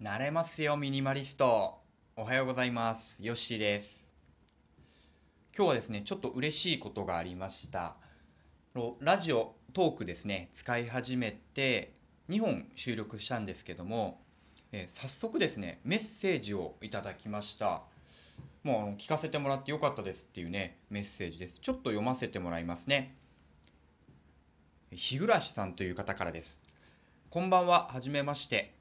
慣れますよミニマリスト。おはようございます。ヨッシーです。今日はですねちょっと嬉しいことがありました。ラジオトークですね使い始めて2本収録したんですけども、えー、早速ですねメッセージをいただきました。もうあの聞かせてもらってよかったですっていうねメッセージです。ちょっと読ませてもらいますね。日暮さんという方からです。こんばんは。はじめまして。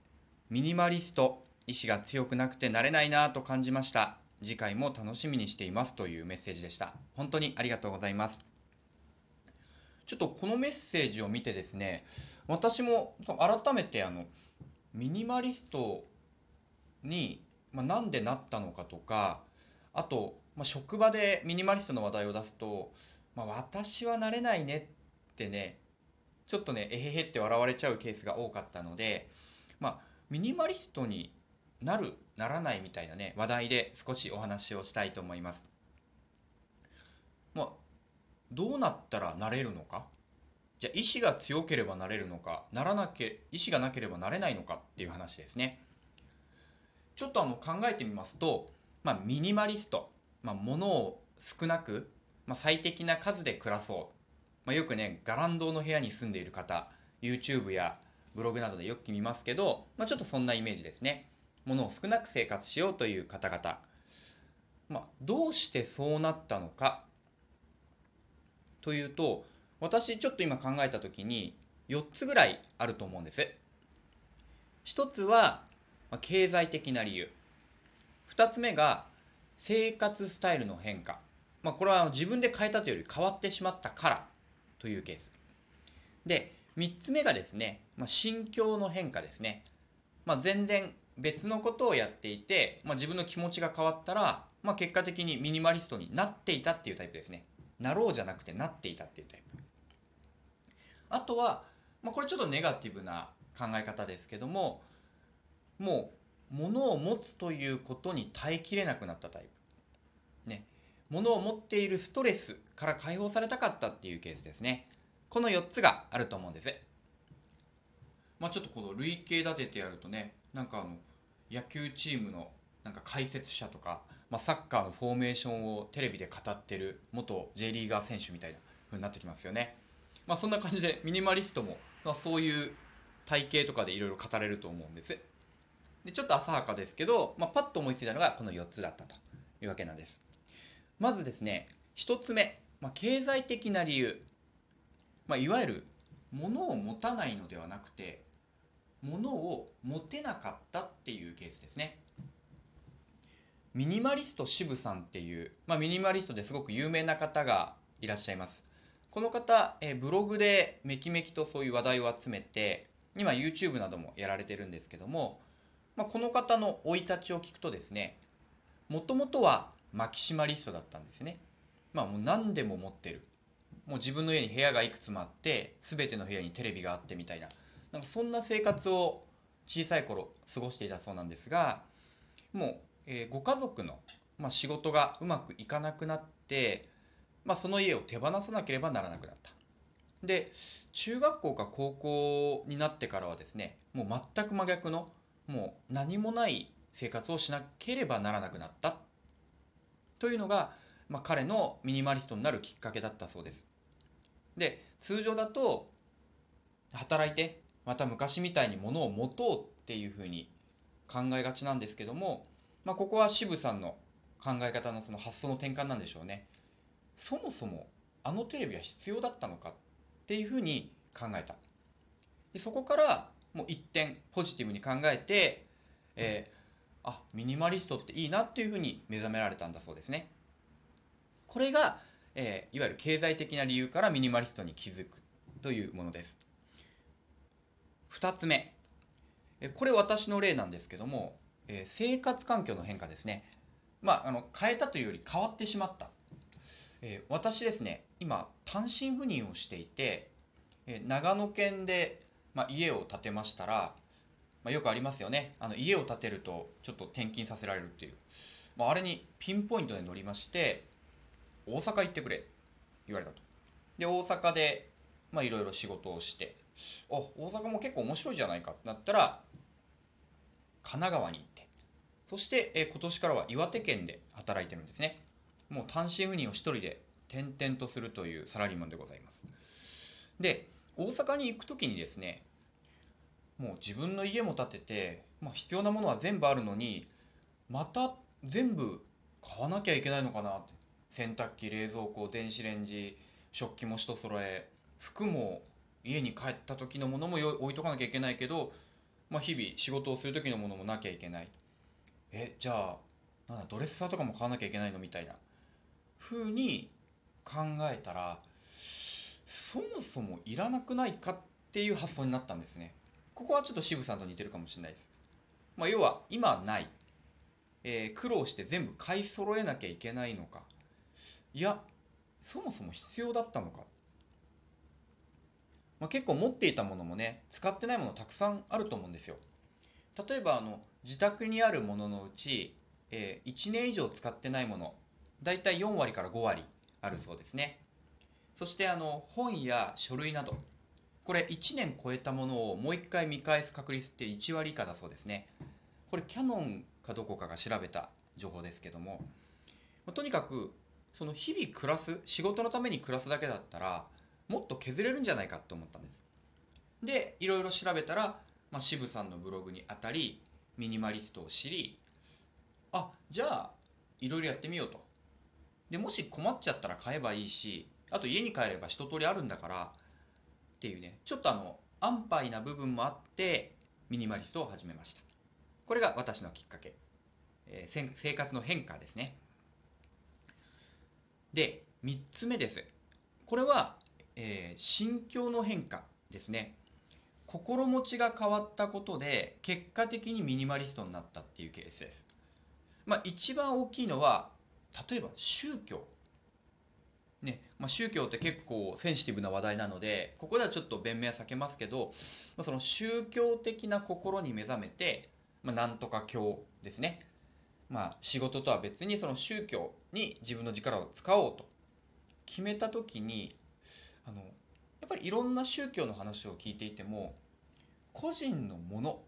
ミニマリスト、意志が強くなくてなれないなぁと感じました。次回も楽しみにしていますというメッセージでした。本当にありがとうございます。ちょっとこのメッセージを見てですね、私も改めてあの、ミニマリストに、まあ、なんでなったのかとか、あと、まあ、職場でミニマリストの話題を出すと、まあ、私はなれないねってね、ちょっとね、えへへって笑われちゃうケースが多かったので、まあ、ミニマリストになるならないみたいなね話題で少しお話をしたいと思います。まあ、どうなったらなれるのか？じゃあ意志が強ければなれるのか？ならなけ意志がなければなれないのかっていう話ですね。ちょっとあの考えてみますと、まあ、ミニマリスト、まあ、物を少なく、まあ、最適な数で暮らそう、まあ、よくねガランドの部屋に住んでいる方 YouTube やブログなどでよく見ますけど、まあ、ちょっとそんなイメージですね。ものを少なく生活しようという方々。まあ、どうしてそうなったのかというと、私ちょっと今考えた時に4つぐらいあると思うんです。1つは経済的な理由。2つ目が生活スタイルの変化。まあ、これは自分で変えたというより変わってしまったからというケース。で、3つ目がですね、まあ、心境の変化ですね。まあ、全然別のことをやっていて、まあ、自分の気持ちが変わったら、まあ、結果的にミニマリストになっていたっていうタイプですね。なろうじゃなくてなっていたっていうタイプ。あとは、まあ、これちょっとネガティブな考え方ですけども、もう物を持つということに耐えきれなくなったタイプ。ね。物を持っているストレスから解放されたかったっていうケースですね。この4つがあると思うんです。まあ、ちょっとこの類型立ててやるとねなんかあの野球チームのなんか解説者とか、まあ、サッカーのフォーメーションをテレビで語ってる元 J リーガー選手みたいな風になってきますよね。まあ、そんな感じでミニマリストも、まあ、そういう体型とかでいろいろ語れると思うんです。でちょっと浅はかですけど、まあ、パッと思いついたのがこの4つだったというわけなんです。まずですね1つ目、まあ、経済的な理由まあ、いわゆる物を持たないのではなくて物を持てなかったっていうケースですね。ミニマリスト渋さんっていう、まあ、ミニマリストですごく有名な方がいらっしゃいます。この方、えブログでめきめきとそういう話題を集めて今 YouTube などもやられてるんですけども、まあ、この方の生い立ちを聞くとですねもともとはマキシマリストだったんですね。まあもう何でも持ってる。もう自分の家に部屋がいくつもあって全ての部屋にテレビがあってみたいな。なんかそんな生活を小さい頃過ごしていたそうなんですがもう、えー、ご家族の、まあ、仕事がうまくいかなくなって、まあ、その家を手放さなければならなくなった。で中学校か高校になってからはですねもう全く真逆のもう何もない生活をしなければならなくなった。というのが、まあ、彼のミニマリストになるきっかけだったそうです。で通常だと働いてまた昔みたいに物を持とうっていうふうに考えがちなんですけども、まあ、ここは渋さんの考え方のその発想の転換なんでしょうね。そもそもあのテレビは必要だったのかっていうふうに考えた。でそこからもう一点ポジティブに考えて、えー、あミニマリストっていいなっていうふうに目覚められたんだそうですね。これがえー、いわゆる経済的な理由からミニマリストに気づくというものです。2つ目、これ私の例なんですけども、えー、生活環境の変化ですね。まあ、あの変えたというより変わってしまった。えー、私ですね、今、単身赴任をしていて、えー、長野県で、まあ、家を建てましたら、まあ、よくありますよね。あの家を建てるとちょっと転勤させられるっていう。まあ、あれにピンポイントで乗りまして、大阪行ってくれ。言われたと。で大阪でまあいろいろ仕事をして。あ大阪も結構面白いじゃないかってなったら神奈川に行って。そして、え、今年からは岩手県で働いてるんですね。もう単身赴任を一人で転々とするというサラリーマンでございます。で大阪に行く時にですねもう自分の家も建てて、まあ、必要なものは全部あるのにまた全部買わなきゃいけないのかなって。洗濯機冷蔵庫電子レンジ食器も一揃え服も家に帰った時のものも置いとかなきゃいけないけど、まあ、日々仕事をする時のものもなきゃいけない。えじゃあなんだドレッサーとかも買わなきゃいけないのみたいな。風に考えたらそもそもいらなくないかっていう発想になったんですね。ここはちょっと渋さんと似てるかもしれないです、まあ、要は今ない、えー、苦労して全部買い揃えなきゃいけないのか。いやそもそも必要だったのか、まあ、結構持っていたものもね使ってないものたくさんあると思うんですよ。例えばあの自宅にあるもののうち、えー、1年以上使ってないものだいたい4割から5割あるそうですね。そしてあの本や書類などこれ1年超えたものをもう一回見返す確率って1割以下だそうですね。これキャノンかどこかが調べた情報ですけどもとにかくその日々暮らす仕事のために暮らすだけだったらもっと削れるんじゃないかと思ったんです。でいろいろ調べたら、まあ、渋さんのブログに当たりミニマリストを知りあじゃあいろいろやってみようと。でもし困っちゃったら買えばいいしあと家に帰れば一通りあるんだからっていうねちょっとあの安牌な部分もあってミニマリストを始めました。これが私のきっかけ、えー、生活の変化ですね。で3つ目です。これは、えー、心境の変化ですね。心持ちが変わったことで結果的にミニマリストになったっていうケースです。まあ一番大きいのは例えば宗教。ねまあ、宗教って結構センシティブな話題なのでここではちょっと弁明は避けますけど、まあ、その宗教的な心に目覚めて、まあ、なんとか教ですね、まあ、仕事とは別にその宗教に自分の力を使おうと決めた時にあのやっぱりいろんな宗教の話を聞いていても個人のもの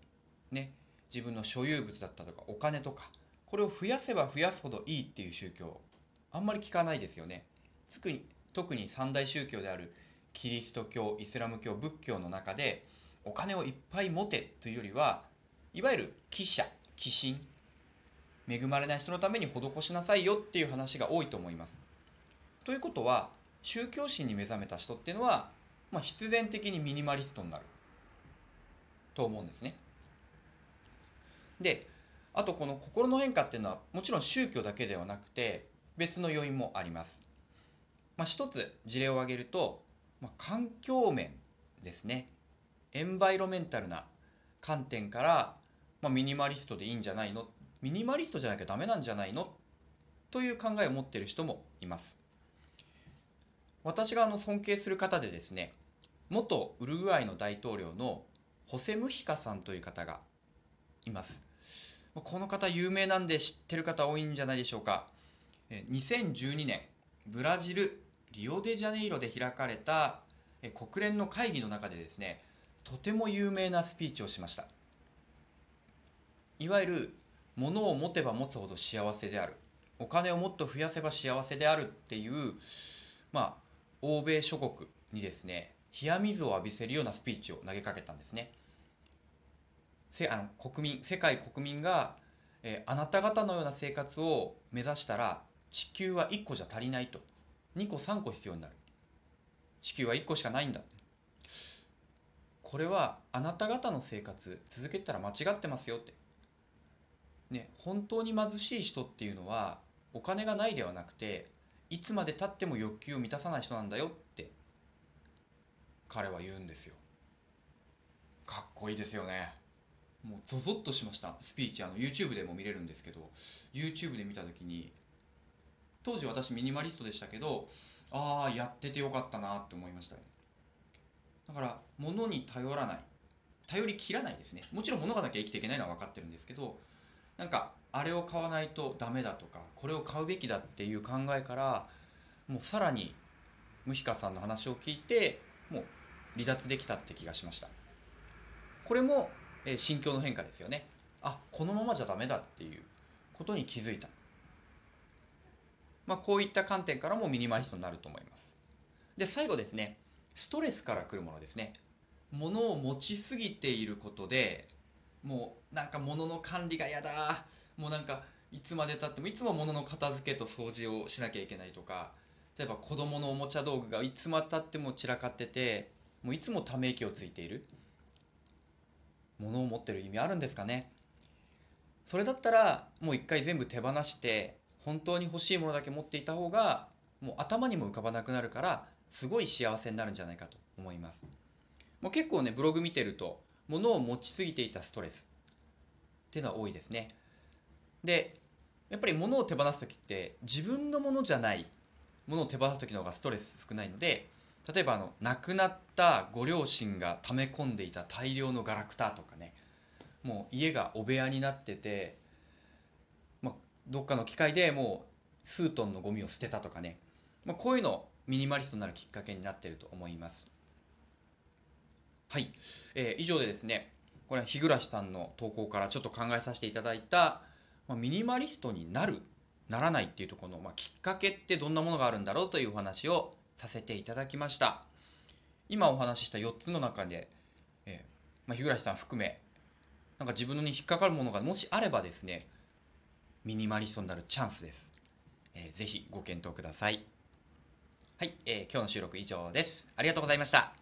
ね自分の所有物だったとかお金とかこれを増やせば増やすほどいいっていう宗教あんまり聞かないですよね。特に特に三大宗教であるキリスト教イスラム教仏教の中でお金をいっぱい持てというよりはいわゆる寄捨寄進恵まれない人のために施しなさいよっていう話が多いと思います。ということは宗教心に目覚めた人っていうのは、まあ、必然的にミニマリストになると思うんですね。であとこの心の変化っていうのはもちろん宗教だけではなくて別の要因もあります。まあ、一つ事例を挙げると、まあ、環境面ですねエンバイロメンタルな観点から、まあ、ミニマリストでいいんじゃないのミニマリストじゃなきゃダメなんじゃないの？という考えを持っている人もいます。私があの尊敬する方でですね元ウルグアイの大統領のホセ・ムヒカさんという方がいます。この方有名なんで知ってる方多いんじゃないでしょうか。2012年ブラジルリオデジャネイロで開かれた国連の会議の中でですねとても有名なスピーチをしました。いわゆる物を持てば持つほど幸せである。お金をもっと増やせば幸せであるっていうまあ欧米諸国にですね冷や水を浴びせるようなスピーチを投げかけたんですね。せあの国民世界国民が、えあなた方のような生活を目指したら地球は1個じゃ足りないと。2個3個必要になる。地球は1個しかないんだ。これはあなた方の生活続けたら間違ってますよって。ね本当に貧しい人っていうのはお金がないではなくていつまでたっても欲求を満たさない人なんだよって彼は言うんですよ。かっこいいですよね。もうゾゾッとしました。スピーチあの YouTube でも見れるんですけど YouTube で見た時に当時私ミニマリストでしたけどああやっててよかったなって思いましたね。だから物に頼らない。頼りきらないですね。もちろん物がなきゃ生きていけないのは分かってるんですけどなんかあれを買わないとダメだとかこれを買うべきだっていう考えからもうさらにムヒカさんの話を聞いてもう離脱できたって気がしました。これも、えー、心境の変化ですよね。あこのままじゃダメだっていうことに気づいた、まあ、こういった観点からもミニマリストになると思います。で最後ですね。ストレスから来るものですね。物を持ちすぎていることでもうなんか物の管理が嫌だ。もうなんかいつまでたってもいつも物の片付けと掃除をしなきゃいけないとか。例えば子供のおもちゃ道具がいつまでたっても散らかっててもういつもため息をついている。物を持ってる意味あるんですかね。それだったらもう一回全部手放して本当に欲しいものだけ持っていた方がもう頭にも浮かばなくなるからすごい幸せになるんじゃないかと思います。もう結構ねブログ見てると物を持ちすぎていたストレス。っていうのは多いですね。でやっぱり物を手放す時って自分のものじゃないものを手放す時の方がストレス少ないので例えばあの亡くなったご両親が溜め込んでいた大量のガラクタとかねもう家がお部屋になってて、まあ、どっかの機械でもう数トンのゴミを捨てたとかね、まあ、こういうのミニマリストになるきっかけになってると思います。はい、えー、以上でですねこれは日暮さんの投稿からちょっと考えさせていただいた、まあ、ミニマリストになるならないっていうところの、まあ、きっかけってどんなものがあるんだろうというお話をさせていただきました。今お話しした4つの中で、えーまあ、日暮さん含めなんか自分に引っかかるものがもしあればですねミニマリストになるチャンスです、えー、ぜひご検討ください。はい、えー、今日の収録以上です。ありがとうございました。